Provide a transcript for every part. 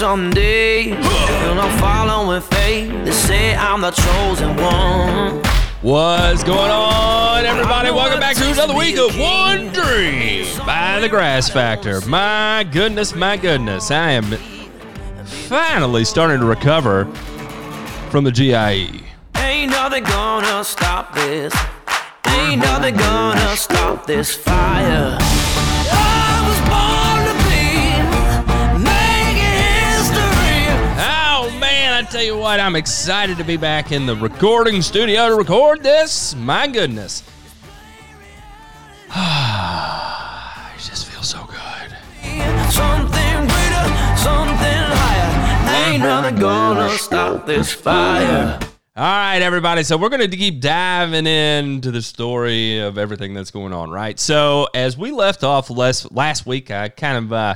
someday. And I'm following fate. They say I'm the chosen one. What's going on, everybody? Welcome back to another week of One Dream by the Grass Factor. My goodness, my goodness, I am finally starting to recover from the GIE. Ain't nothing gonna stop this. Ain't nothing gonna stop this fire. I tell you what, I'm excited to be back in the recording studio to record this. My goodness. it just feels so good. Something greater, something higher. Ain't nothing gonna stop this fire. All right, everybody. So we're going to keep diving into the story of everything that's going on, right? So as we left off last last week, I kind of uh,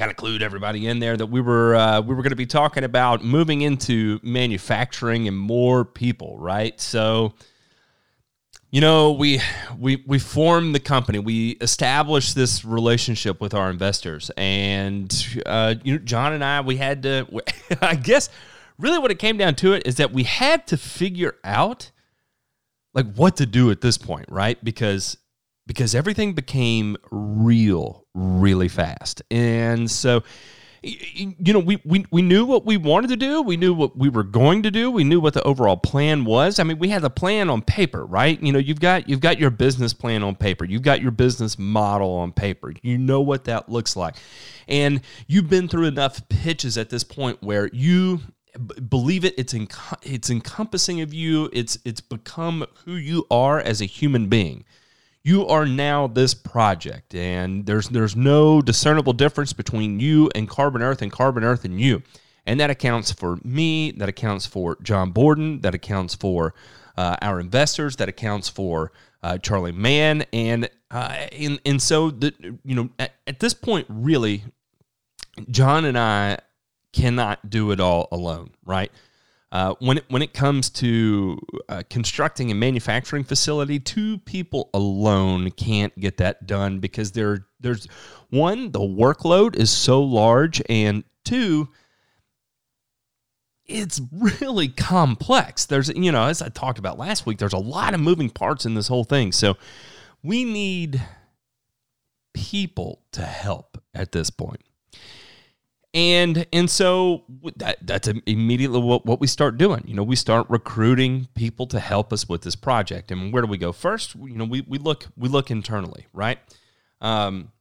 kind of clued everybody in there that we were uh, we were going to be talking about moving into manufacturing and more people, right? So you know we we we formed the company. We established this relationship with our investors. And uh, you know john and i we had to i guess really what it came down to it is that we had to figure out like what to do at this point right? Because because everything became real really fast. And so you know we, we we knew what we wanted to do. We knew what we were going to do. We knew what the overall plan was. I mean we had the plan on paper right? You know you've got you've got your business plan on paper. You've got your business model on paper. You know what that looks like. And you've been through enough pitches at this point where you believe it it's enc- it's encompassing of you. It's it's become who you are as a human being you are now this project and there's there's no discernible difference between you and carbon earth and carbon earth and you. And that accounts for me that accounts for john borden that accounts for uh, our investors that accounts for uh, charlie mann. And uh, and, and so the, you know at, at this point really john and i cannot do it all alone right uh, when it, when it comes to uh, constructing a manufacturing facility, two people alone can't get that done because there there's one the workload is so large, and two it's really complex. There's you know as I talked about last week, there's a lot of moving parts in this whole thing, so we need people to help at this point and and so that that's immediately what, what we start doing. You know we start recruiting people to help us with this project. And where do we go? First you know we, we look we look internally right? Um,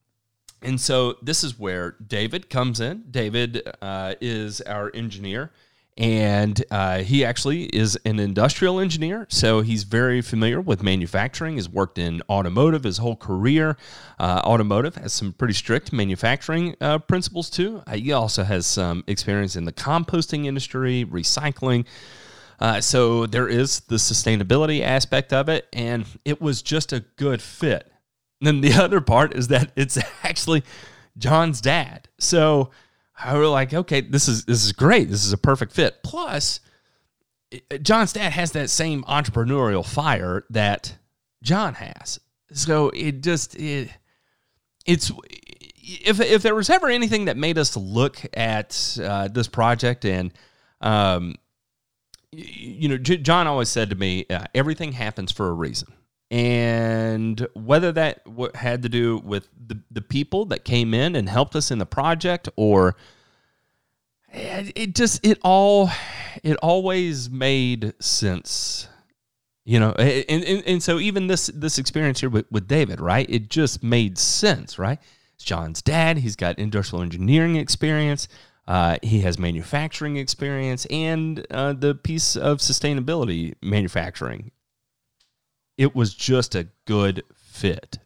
and so this is where david comes in. David uh, is our engineer and uh, he actually is an industrial engineer, so he's very familiar with manufacturing. Has worked in automotive his whole career. Uh, automotive has some pretty strict manufacturing uh, principles too. Uh, he also has some experience in the composting industry, recycling. Uh, so there is the sustainability aspect of it, and it was just a good fit. And then the other part is that it's actually John's dad. So I was like, okay, this is this is great. This is a perfect fit. Plus, John's dad has that same entrepreneurial fire that John has. So it just it it's if if there was ever anything that made us look at uh, this project and um you know J- John always said to me uh, everything happens for a reason and whether that had to do with the, the people that came in and helped us in the project or it, it just it all it always made sense you know and, and, and so even this this experience here with, with david right? It just made sense right? It's john's dad. He's got industrial engineering experience. Uh, he has manufacturing experience and uh, the piece of sustainability manufacturing it was just a good fit.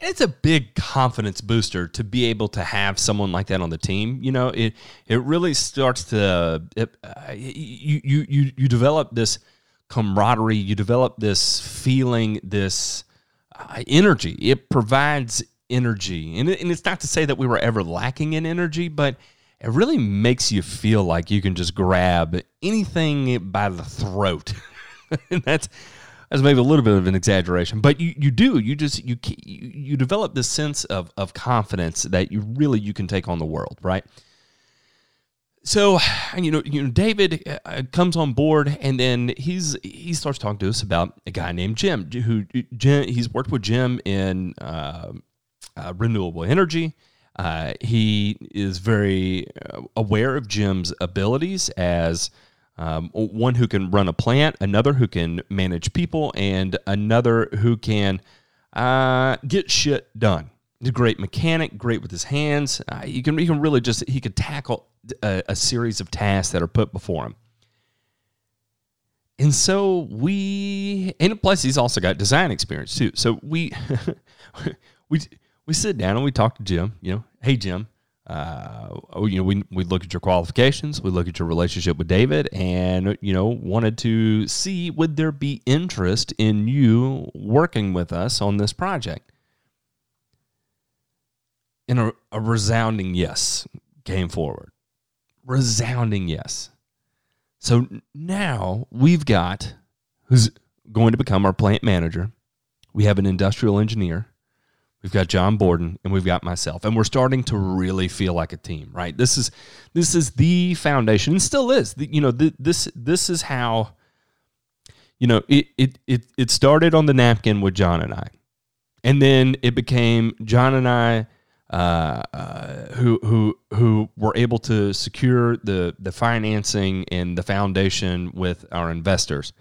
And it's a big confidence booster to be able to have someone like that on the team. You know, it it really starts to it, uh, you you you develop this camaraderie, you develop this feeling, this uh, energy. It provides energy, and it, and it's not to say that we were ever lacking in energy, but it really makes you feel like you can just grab anything by the throat. and that's That's maybe a little bit of an exaggeration, but you, you do you just you you develop this sense of of confidence that you really you can take on the world, right? So, you know, you know, David uh, comes on board, and then he's he starts talking to us about a guy named Jim, who Jim, he's worked with Jim in uh, uh, renewable energy. Uh, he is very uh, aware of Jim's abilities as um, one who can run a plant, another who can manage people, and another who can uh, get shit done. He's a great mechanic, great with his hands. Uh, you can you can really just he could tackle a, a series of tasks that are put before him. And so we, and plus he's also got design experience too. So we, we, we sit down and we talk to Jim. You know, hey Jim, uh, oh, you know, we we look at your qualifications, we look at your relationship with David, and you know, wanted to see would there be interest in you working with us on this project. And a, a resounding yes came forward resounding yes. So now we've got who's going to become our plant manager. We have an industrial engineer. We've got John Borden and we've got myself. And we're starting to really feel like a team, right? This is this is the foundation and still is. You know, this this is how you know, it it it it started on the napkin with John and I. And then it became John and I uh, uh, who who who were able to secure the the financing and the foundation with our investors.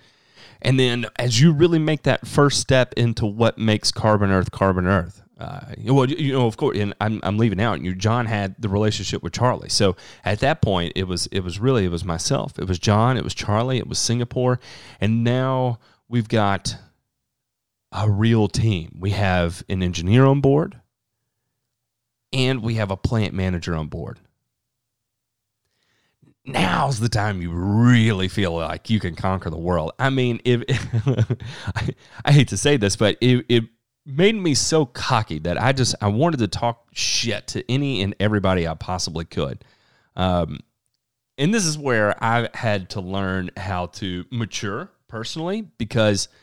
And then, as you really make that first step into what makes Carbon Earth Carbon Earth, uh, well, you know, of course, and I'm, I'm leaving out. You, John had the relationship with Charlie, so at that point, it was it was really it was myself, it was John, it was Charlie, it was Singapore, and now we've got a real team. We have an engineer on board and we have a plant manager on board. Now's the time you really feel like you can conquer the world. I mean, if I, I, hate to say this, but it, it made me so cocky that I just I wanted to talk shit to any and everybody I possibly could. Um, and this is where I had to learn how to mature personally because –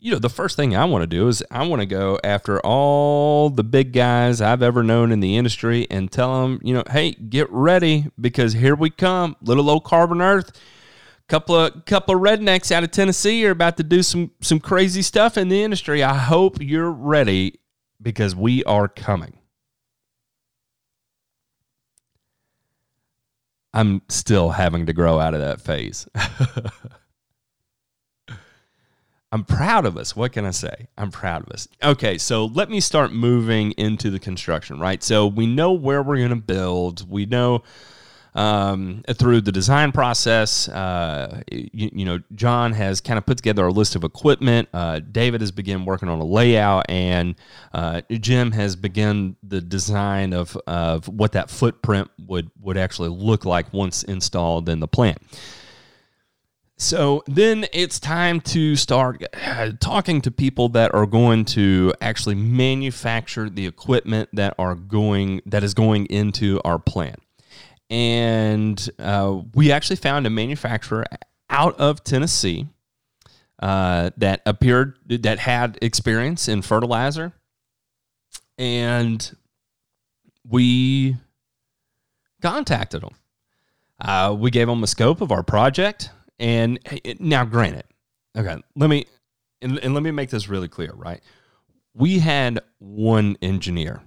you know, the first thing I want to do is I want to go after all the big guys I've ever known in the industry and tell them, you know, hey, get ready because here we come, little old carbon earth. Couple of couple of rednecks out of Tennessee are about to do some some crazy stuff in the industry. I hope you're ready because we are coming. I'm still having to grow out of that phase. I'm proud of us. What can I say? I'm proud of us. Okay, so let me start moving into the construction, right? So we know where we're going to build. We know um, through the design process, uh, you, you, know, John has kind of put together a list of equipment. Uh, David has begun working on a layout, and uh, Jim has begun the design of, of what that footprint would, would actually look like once installed in the plant. So then it's time to start uh, talking to people that are going to actually manufacture the equipment that are going that is going into our plant. And uh, we actually found a manufacturer out of Tennessee uh, that appeared that had experience in fertilizer, and we contacted them. Uh, we gave them a scope of our project and now, granted, okay, let me and, and let me make this really clear, right? We had one engineer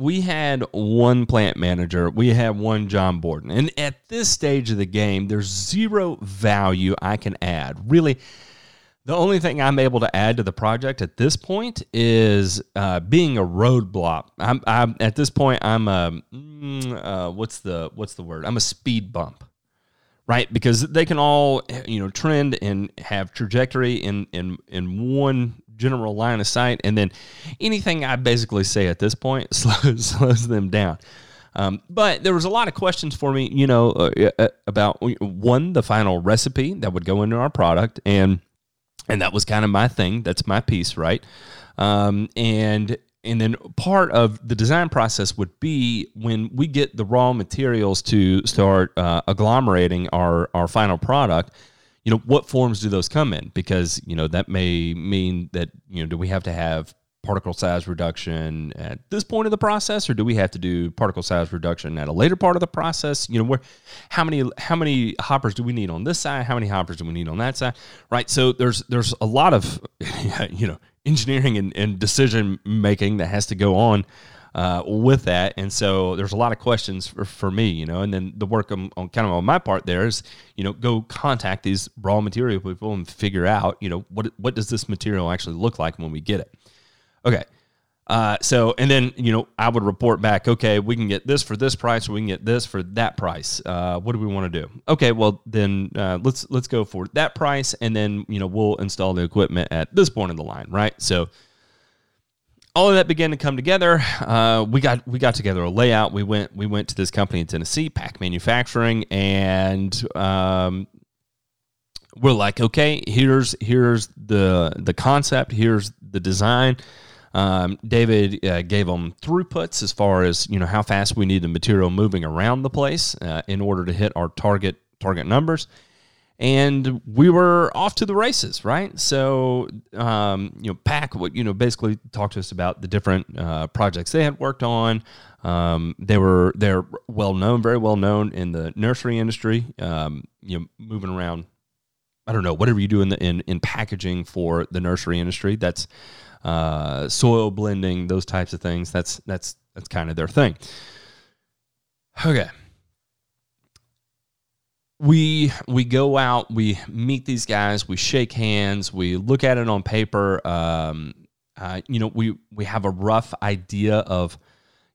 we had one plant manager, we had one John Borden. And at this stage of the game, there's zero value I can add. Really, the only thing I'm able to add to the project at this point is uh, being a roadblock. I'm, I'm, at this point, I'm a mm, uh, what's the what's the word? I'm a speed bump right? Because they can all you know trend and have trajectory in in in one general line of sight, and then anything I basically say at this point slows slows them down. Um, but there was a lot of questions for me, you know, uh, uh about one the final recipe that would go into our product, and and that was kind of my thing. That's my piece, right? Um, and and then part of the design process would be when we get the raw materials to start uh, agglomerating our, our final product you know, what forms do those come in? Because, you know, that may mean that, you know, do we have to have particle size reduction at this point of the process or do we have to do particle size reduction at a later part of the process? You know where how many how many hoppers do we need on this side? How many hoppers do we need on that side? Right? So there's there's a lot of you know engineering and, and decision making that has to go on uh, with that. And so there's a lot of questions for, for me, you know, and then the work on, on, kind of on my part there is, you know, go contact these raw material people and figure out, you know, what, what does this material actually look like when we get it? Okay. Uh, so and then you know I would report back. Okay, we can get this for this price, or we can get this for that price. Uh, what do we want to do? Okay, well then uh, let's let's go for that price, and then you know we'll install the equipment at this point in the line, right? So all of that began to come together. Uh, we got we got together a layout. We went we went to this company in Tennessee, Pack Manufacturing, and um, we're like, okay, here's here's the the concept, here's the design. Um, David uh, gave them throughputs as far as you know how fast we need the material moving around the place uh, in order to hit our target target numbers and we were off to the races, right? So, um, you know, Pack, what you know, basically talked to us about the different uh, projects they had worked on. Um, they were they're well known, very well known in the nursery industry. Um, you know, moving around. I don't know whatever you do in the in in packaging for the nursery industry. That's uh, soil blending, those types of things. That's that's that's kind of their thing. Okay we we go out, we meet these guys, we shake hands, we look at it on paper. Um, uh, you know, we we have a rough idea of,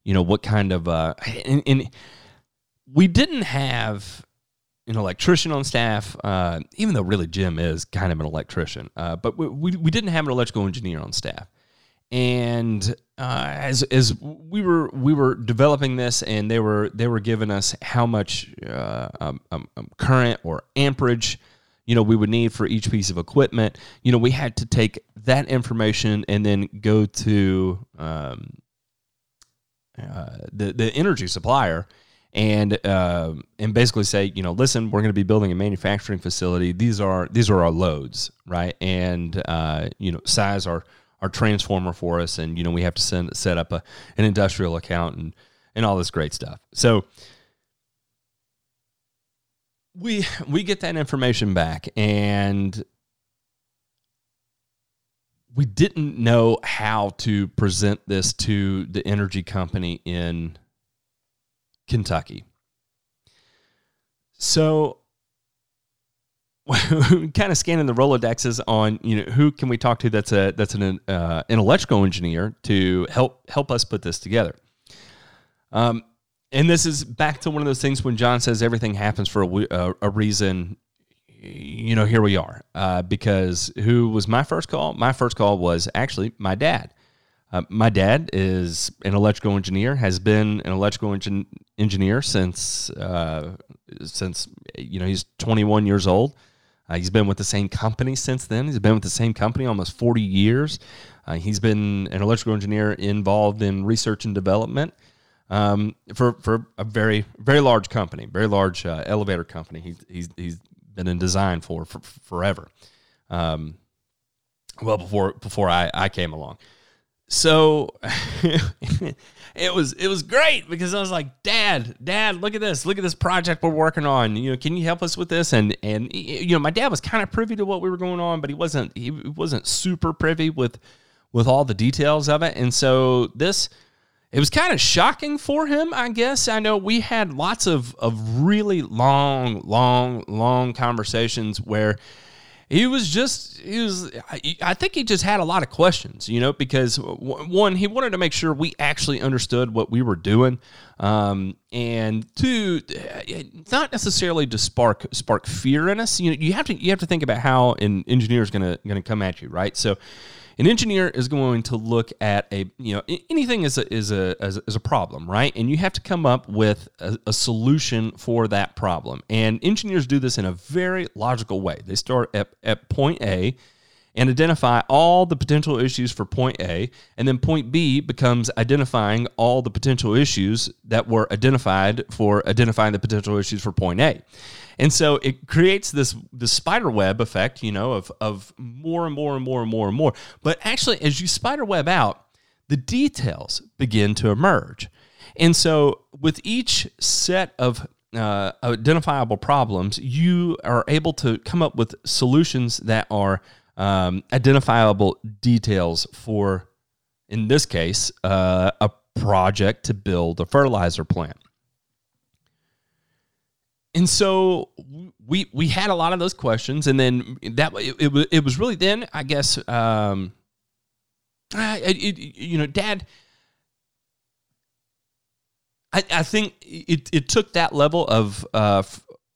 you know, what kind of uh, and, and we didn't have an electrician on staff, uh, even though really Jim is kind of an electrician, uh, but we, we, we didn't have an electrical engineer on staff and uh, as as we were we were developing this, and they were they were giving us how much uh, um, um, um, current or amperage, you know, we would need for each piece of equipment. You know, we had to take that information and then go to um, uh, the the energy supplier and uh, and basically say, you know, listen, we're going to be building a manufacturing facility. These are these are our loads, right? And uh, you know, size our our transformer for us, and you know we have to send set up a, an industrial account and and all this great stuff. So we we get that information back, and we didn't know how to present this to the energy company in Kentucky. So kind of scanning the rolodexes on you know who can we talk to that's a that's an uh, an electrical engineer to help help us put this together. Um, and this is back to one of those things when John says everything happens for a, a, a reason. You know, here we are. Uh, because who was my first call? My first call was actually my dad. Uh, my dad is an electrical engineer, has been an electrical engin- engineer since uh, since you know he's 21 years old. Uh, he's been with the same company since then. He's been with the same company almost 40 years. Uh, he's been an electrical engineer involved in research and development um, for, for a very, very large company, very large uh, elevator company. He's, he's, he's been in design for, for forever. Um, well, before, before I, I came along. So it was it was great because I was like, Dad, Dad, look at this, look at this project we're working on. You know, can you help us with this? And and you know, my dad was kind of privy to what we were going on, but he wasn't he wasn't super privy with with all the details of it. And so this it was kind of shocking for him, I guess. I know we had lots of of really long, long, long conversations where he was just he was i think he just had a lot of questions you know because one he wanted to make sure we actually understood what we were doing. Um, and two not necessarily to spark spark fear in us. You know you have to you have to think about how an engineer is going to going to come at you right? So an engineer is going to look at a you know anything is a is a is a problem right and you have to come up with a, a, solution for that problem and engineers do this in a very logical way they start at, at point a and identify all the potential issues for point A. And then point B becomes identifying all the potential issues that were identified for identifying the potential issues for point A. And so it creates this the spider web effect, you know, of of more and more and more and more and more. But actually, as you spider web out, the details begin to emerge. And so with each set of uh, identifiable problems, you are able to come up with solutions that are um, identifiable details for, in this case, uh, a project to build a fertilizer plant. And so we we had a lot of those questions, and then that it, it, it was really then I guess um, it, you know Dad. I, I think it, it took that level of, uh,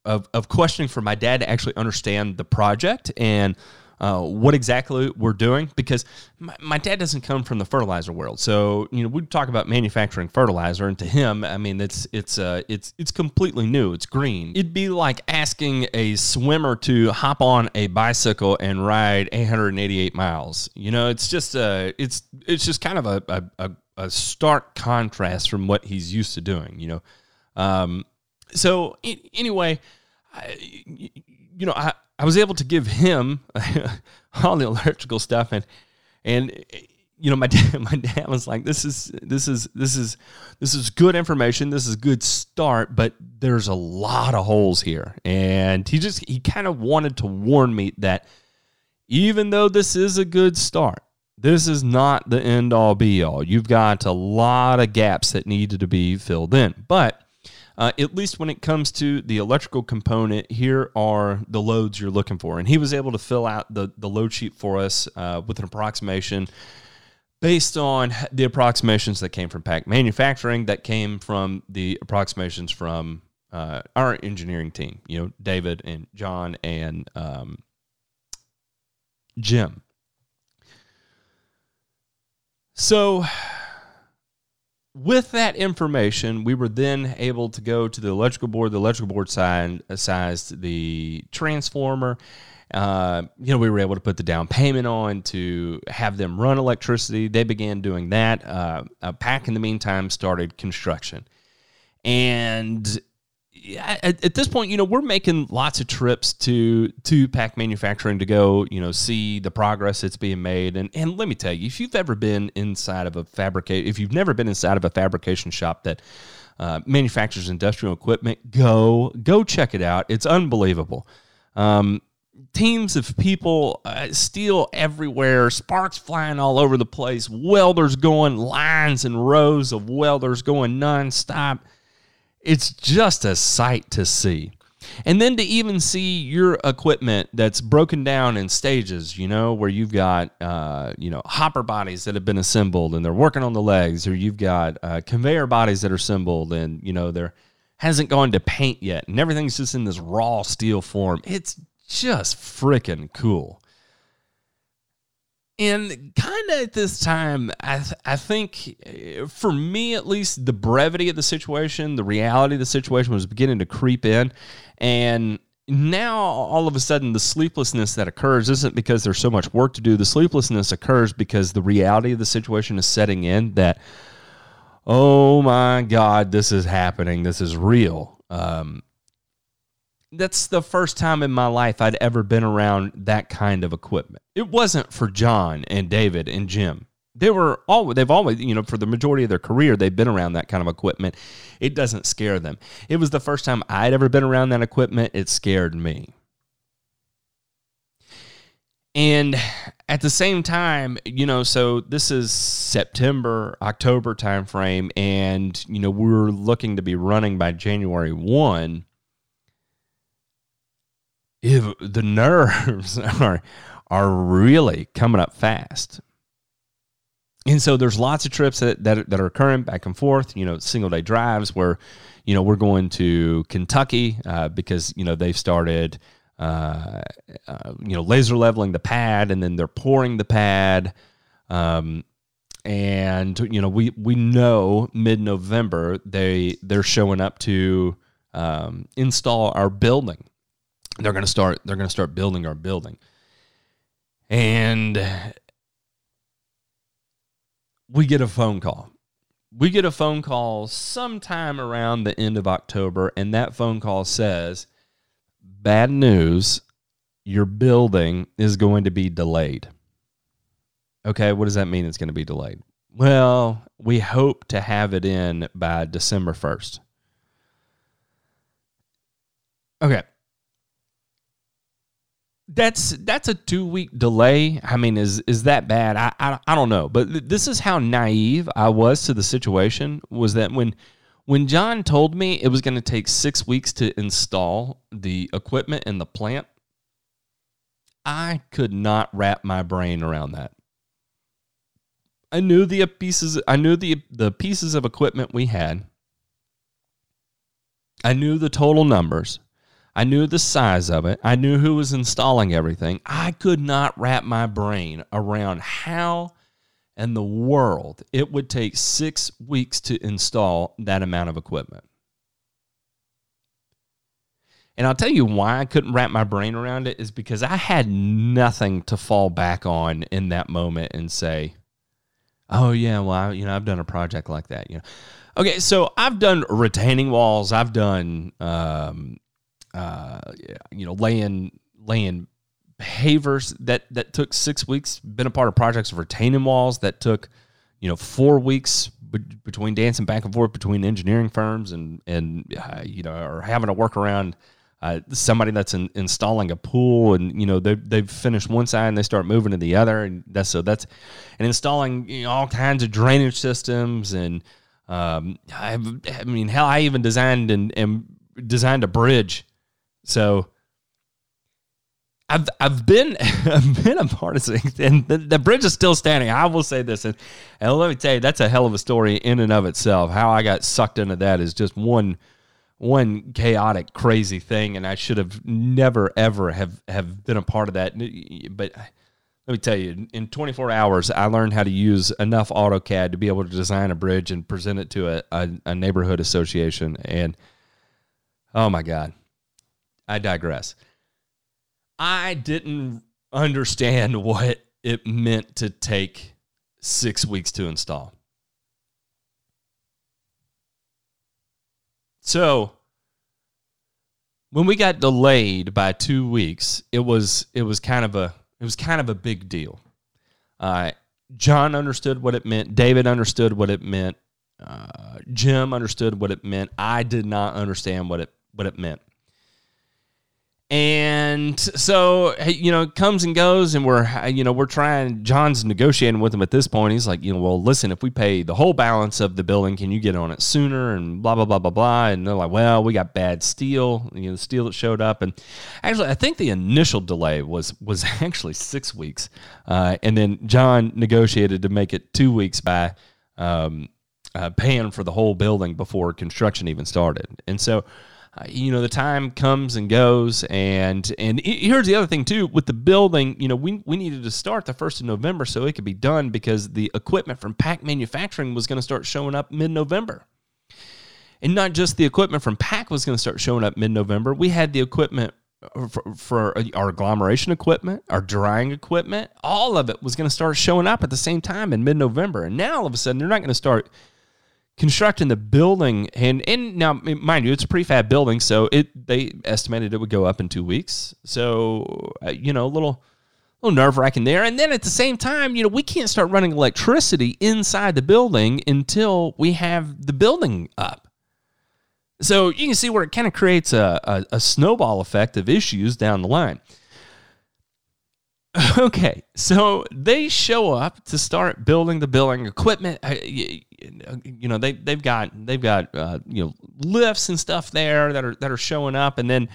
of of questioning for my dad to actually understand the project and uh, what exactly we're doing because my, my, dad doesn't come from the fertilizer world. So you know we talk about manufacturing fertilizer, and to him, I mean it's it's uh, it's it's completely new. It's green. It'd be like asking a swimmer to hop on a bicycle and ride 888 miles. You know, it's just uh, it's it's just kind of a, a, a, a stark contrast from what he's used to doing. You know, um, so anyway, I, you know I I was able to give him all the electrical stuff and and you know my dad my dad was like this is this is this is this is good information. This is a good start but there's a lot of holes here. And he just he kind of wanted to warn me that even though this is a good start this is not the end all be all. You've got a lot of gaps that needed to be filled in. But uh, at least when it comes to the electrical component, here are the loads you're looking for. And he was able to fill out the, the load sheet for us uh, with an approximation based on the approximations that came from Pack Manufacturing, that came from the approximations from uh, our engineering team, you know, David and John and um, Jim. So with that information, we were then able to go to the electrical board. The electrical board signed, sized the transformer. Uh, you know, we were able to put the down payment on to have them run electricity. They began doing that. Uh, Pack, in the meantime, started construction. And at, at, this point, you know, we're making lots of trips to to pack manufacturing to go, you know, see the progress that's being made. And and let me tell you, if you've ever been inside of a fabricate, if you've never been inside of a fabrication shop that uh, manufactures industrial equipment, go go check it out. It's unbelievable. Um, teams of people, uh, steel everywhere, sparks flying all over the place, welders going lines and rows of welders going nonstop it's just a sight to see. And then to even see your equipment that's broken down in stages, you know, where you've got, uh, you know, hopper bodies that have been assembled and they're working on the legs, or you've got uh, conveyor bodies that are assembled and, you know, there hasn't gone to paint yet and everything's just in this raw steel form. It's just freaking cool. And kind of at this time, I, th- I think eh, for me at least, the brevity of the situation, the reality of the situation was beginning to creep in. And now all of a sudden, the sleeplessness that occurs isn't because there's so much work to do. The sleeplessness occurs because the reality of the situation is setting in that, oh my God, this is happening. This is real. Um, that's the first time in my life I'd ever been around that kind of equipment. It wasn't for John and David and Jim. They were all they've always, you know, for the majority of their career, they've been around that kind of equipment. It doesn't scare them. It was the first time I'd ever been around that equipment. It scared me. And at the same time, you know, so this is September, October timeframe, and you know, we're looking to be running by January 1 if the nerves are are really coming up fast. And so there's lots of trips that, that, that are occurring back and forth, you know, single day drives where, you know, we're going to Kentucky uh, because, you know, they've started, uh, uh, you know, laser leveling the pad and then they're pouring the pad. Um, and, you know, we, we know mid November they, they're showing up to um, install our building they're going to start they're going to start building our building And we get a phone call. We get a phone call sometime around the end of October, and that phone call says, Bad news, your building is going to be delayed. Okay, what does that mean it's going to be delayed? Well, we hope to have it in by December 1st. Okay. That's that's a two week delay. I mean, is is that bad? I, I I don't know, but this is how naive I was to the situation. Was that when when John told me it was going to take six weeks to install the equipment in the plant, I could not wrap my brain around that. I knew the pieces. I knew the the pieces of equipment we had. I knew the total numbers. I knew the size of it. I knew who was installing everything. I could not wrap my brain around how in the world it would take six weeks to install that amount of equipment. And I'll tell you why I couldn't wrap my brain around it is because I had nothing to fall back on in that moment and say, "Oh yeah, well, I, you know, I've done a project like that." You know, okay, so I've done retaining walls. I've done um, uh, you know, laying laying pavers that that took six weeks. Been a part of projects of retaining walls that took, you know, four weeks be- between dancing back and forth between engineering firms and and uh, you know, or having to work around. Uh, somebody that's in, installing a pool and you know they they've finished one side and they start moving to the other and that's so that's and installing you know, all kinds of drainage systems and um, I, I mean hell I even designed and, and designed a bridge so I've I've been I've been a part of it, and the, the, bridge is still standing. I will say this, and, and let me tell you, that's a hell of a story in and of itself. How I got sucked into that is just one one chaotic, crazy thing, and I should have never ever have have been a part of that. But let me tell you, in 24 hours, I learned how to use enough AutoCAD to be able to design a bridge and present it to a, a, a neighborhood association, and oh my god I digress. I didn't understand what it meant to take six weeks to install. So when we got delayed by two weeks, it was it was kind of a it was kind of a big deal. Uh, John understood what it meant. David understood what it meant. Uh, Jim understood what it meant. I did not understand what it what it meant. And so, you know, it comes and goes, and we're, you know, we're trying. John's negotiating with him at this point. He's like, you know, well, listen, if we pay the whole balance of the building, can you get on it sooner? And blah blah blah blah blah. And they're like, well, we got bad steel, you know, the steel that showed up. And actually, I think the initial delay was was actually six weeks, uh, and then John negotiated to make it two weeks by um, uh, paying for the whole building before construction even started. And so uh, you know the time comes and goes and and here's the other thing too with the building you know we, we needed to start the first of november so it could be done because the equipment from pack manufacturing was going to start showing up mid-november. And not just the equipment from pack was going to start showing up mid-november we had the equipment for, for our agglomeration equipment our drying equipment all of it was going to start showing up at the same time in mid-november. And now all of a sudden they're not going to start constructing the building and and now mind you it's a prefab building so it they estimated it would go up in two weeks. So uh, you know a little little nerve wracking there. And then at the same time you know we can't start running electricity inside the building until we have the building up. So you can see where it kind of creates a, a, a snowball effect of issues down the line Okay, so they show up to start building the building equipment. Uh, you know, they they've got they've got uh, you know lifts and stuff there that are that are showing up, and then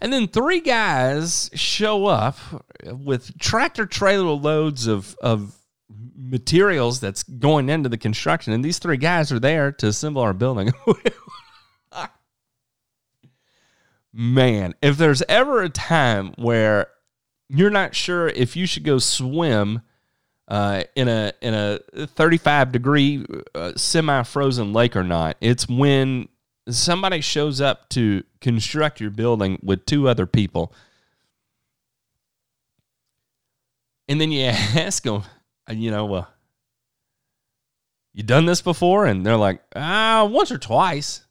and then three guys show up with tractor trailer loads of of materials that's going into the construction, and these three guys are there to assemble our building. Man, if there's ever a time where you're not sure if you should go swim uh, in a in a 35 degree uh, semi frozen lake or not. It's when somebody shows up to construct your building with two other people. And then you ask them, you know, well, you done this before? And they're like, ah, once or twice.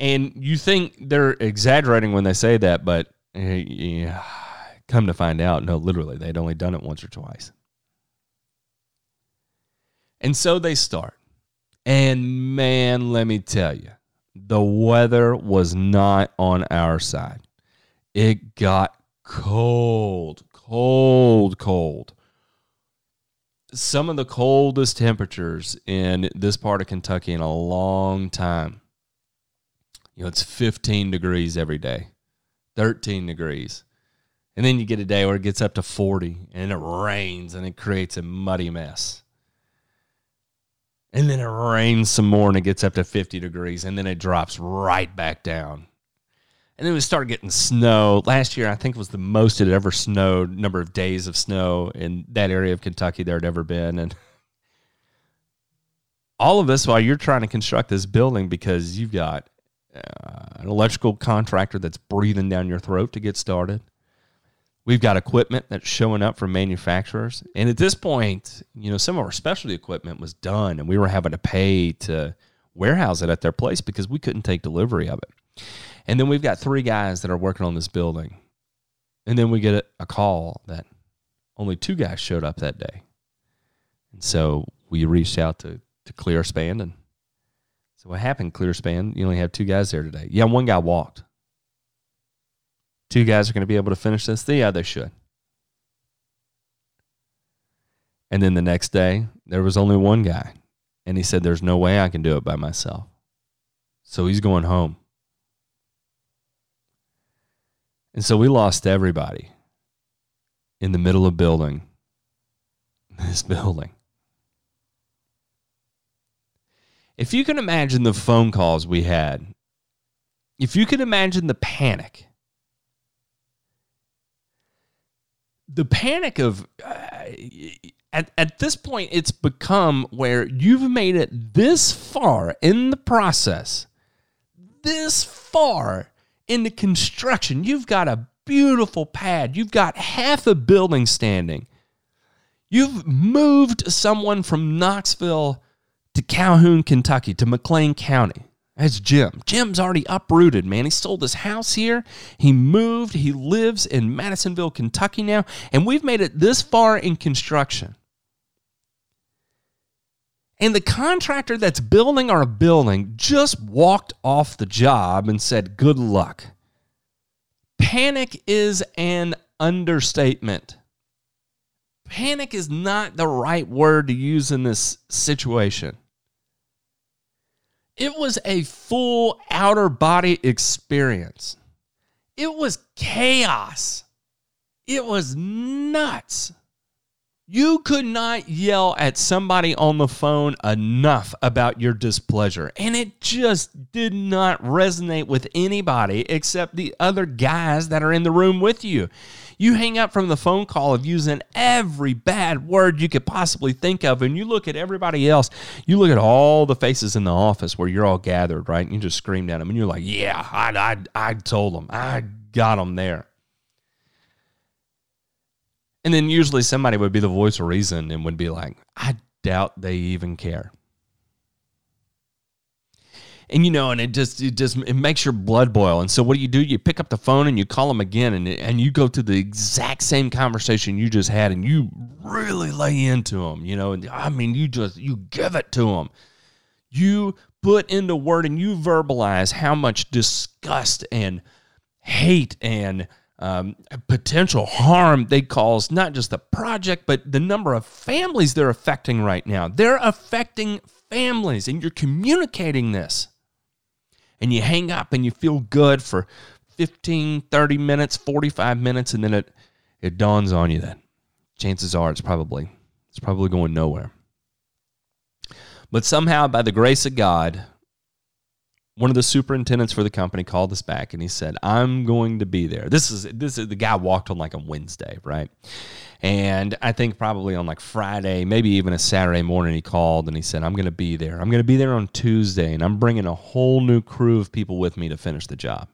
And you think they're exaggerating when they say that, but uh, yeah, come to find out, no, literally, they'd only done it once or twice. And so they start. And man, let me tell you, the weather was not on our side. It got cold, cold, cold. Some of the coldest temperatures in this part of Kentucky in a long time. You know, it's 15 degrees every day, 13 degrees. And then you get a day where it gets up to 40 and it rains and it creates a muddy mess. And then it rains some more and it gets up to 50 degrees and then it drops right back down. And then we started getting snow. Last year, I think it was the most it ever snowed, number of days of snow in that area of Kentucky there had ever been. And all of this while you're trying to construct this building because you've got uh, an electrical contractor that's breathing down your throat to get started. We've got equipment that's showing up from manufacturers. And at this point, you know, some of our specialty equipment was done and we were having to pay to warehouse it at their place because we couldn't take delivery of it. And then we've got three guys that are working on this building. And then we get a, call that only two guys showed up that day. And so we reached out to, to Clearspan and so what happened, Clearspan? You only have two guys there today. Yeah, one guy walked. Two guys are going to be able to finish this? Yeah, they should. And then the next day, there was only one guy. And he said, There's no way I can do it by myself. So he's going home. And so we lost everybody in the middle of building this building. If you can imagine the phone calls we had, if you can imagine the panic the panic of uh, at, at this point it's become where you've made it this far in the process this far into construction. You've got a beautiful pad. You've got half a building standing. You've moved someone from knoxville to calhoun kentucky to mclean county that's Jim. Jim's already uprooted, man. He sold his house here. He moved. He lives in Madisonville, Kentucky now. And we've made it this far in construction. And the contractor that's building our building just walked off the job and said, Good luck. Panic is an understatement. Panic is not the right word to use in this situation. It was a full outer body experience. It was chaos. It was nuts. You could not yell at somebody on the phone enough about your displeasure. And it just did not resonate with anybody except the other guys that are in the room with you. You hang up from the phone call of using every bad word you could possibly think of, and you look at everybody else. You look at all the faces in the office where you're all gathered, right? And you just scream at them, and you're like, Yeah, I, I, I told them. I got them there. And then usually somebody would be the voice of reason and would be like, I doubt they even care. And you know, and it just it just it makes your blood boil. And so what do you do? You pick up the phone and you call them again and and you go to the exact same conversation you just had and you really lay into them, you know, and I mean you just you give it to them. You put into word and you verbalize how much disgust and hate and um, potential harm they cause not just the project, but the number of families they're affecting right now. They're affecting families, and you're communicating this. And you hang up and you feel good for 15, 30 minutes, 45 minutes, and then it, it dawns on you that chances are it's probably it's probably going nowhere. But somehow, by the grace of God, one of the superintendents for the company called us back and he said, "I'm going to be there." This is this is the guy walked on like a Wednesday, right? And I think probably on like Friday, maybe even a Saturday morning, he called and he said, "I'm going to be there. I'm going to be there on Tuesday, and I'm bringing a whole new crew of people with me to finish the job."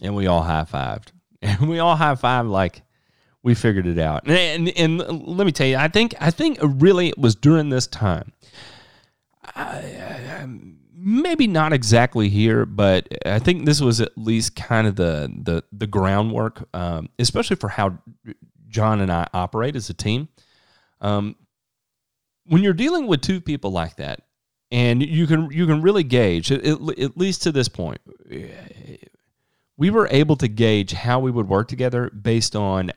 And we all high fived, and we all high fived like we figured it out. And, and, and let me tell you, I think I think really it was during this time. I, maybe not exactly here, but I think this was at least kind of the the the groundwork, um, especially for how John and I operate as a team. Um, when you're dealing with two people like that, and you can you can really gauge at, at least to this point, we were able to gauge how we would work together based on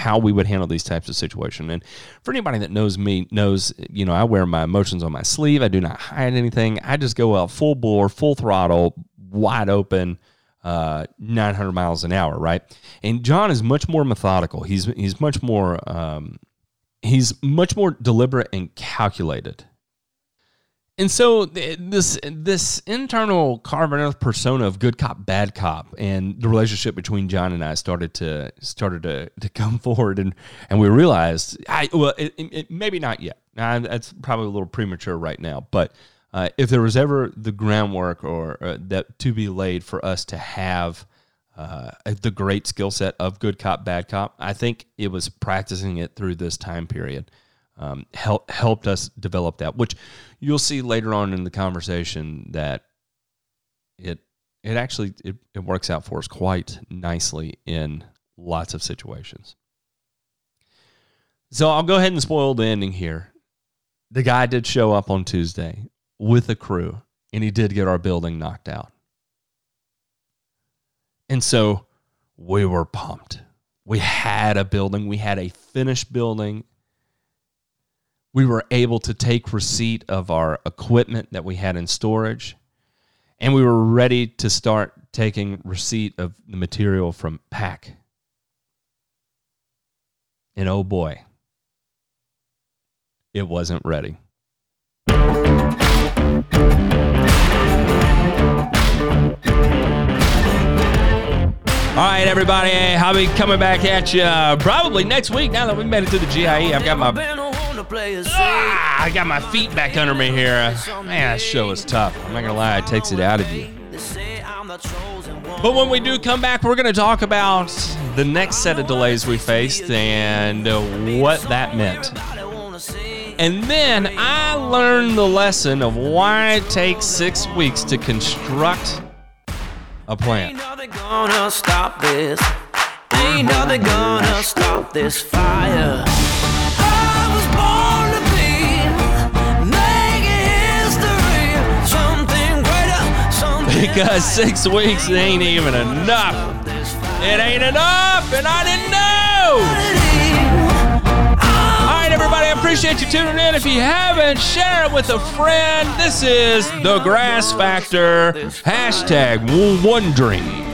how we would handle these types of situations. And for anybody that knows me, knows, you know, I wear my emotions on my sleeve. I do not hide anything. I just go out full bore, full throttle, wide open, uh, 900 miles an hour, right? And John is much more methodical. He's he's much more um, he's much more deliberate and calculated and so this this internal carbon earth persona of good cop bad cop and the relationship between John and I started to started to, to come forward and and we realized I well it, it, maybe not yet. That's probably a little premature right now but uh, if there was ever the groundwork or uh, that to be laid for us to have uh, the great skill set of good cop bad cop I think it was practicing it through this time period um, help, helped us develop that, which you'll see later on in the conversation that it it actually it, it works out for us quite nicely in lots of situations. So I'll go ahead and spoil the ending here. The guy did show up on Tuesday with a crew, and he did get our building knocked out. And so we were pumped. We had a building, we had a finished building we were able to take receipt of our equipment that we had in storage, and we were ready to start taking receipt of the material from PAC. And oh boy, it wasn't ready. All right, everybody, I'll be coming back at you probably next week now that we made it to the GIE. I've got my Ah, I got my feet back under me here. Man, that show is tough. I'm not gonna lie, it takes it out of you. But when we do come back, we're gonna talk about the next set of delays we faced and what that meant. And then I learned the lesson of why it takes six weeks to construct a plant. Ain't nothing gonna stop this. Ain't nothing gonna stop this fire. Because six weeks ain't even enough. It ain't enough, and I didn't know. All right, everybody, I appreciate you tuning in. If you haven't, share it with a friend. This is The Grass Factor. Hashtag One Dream.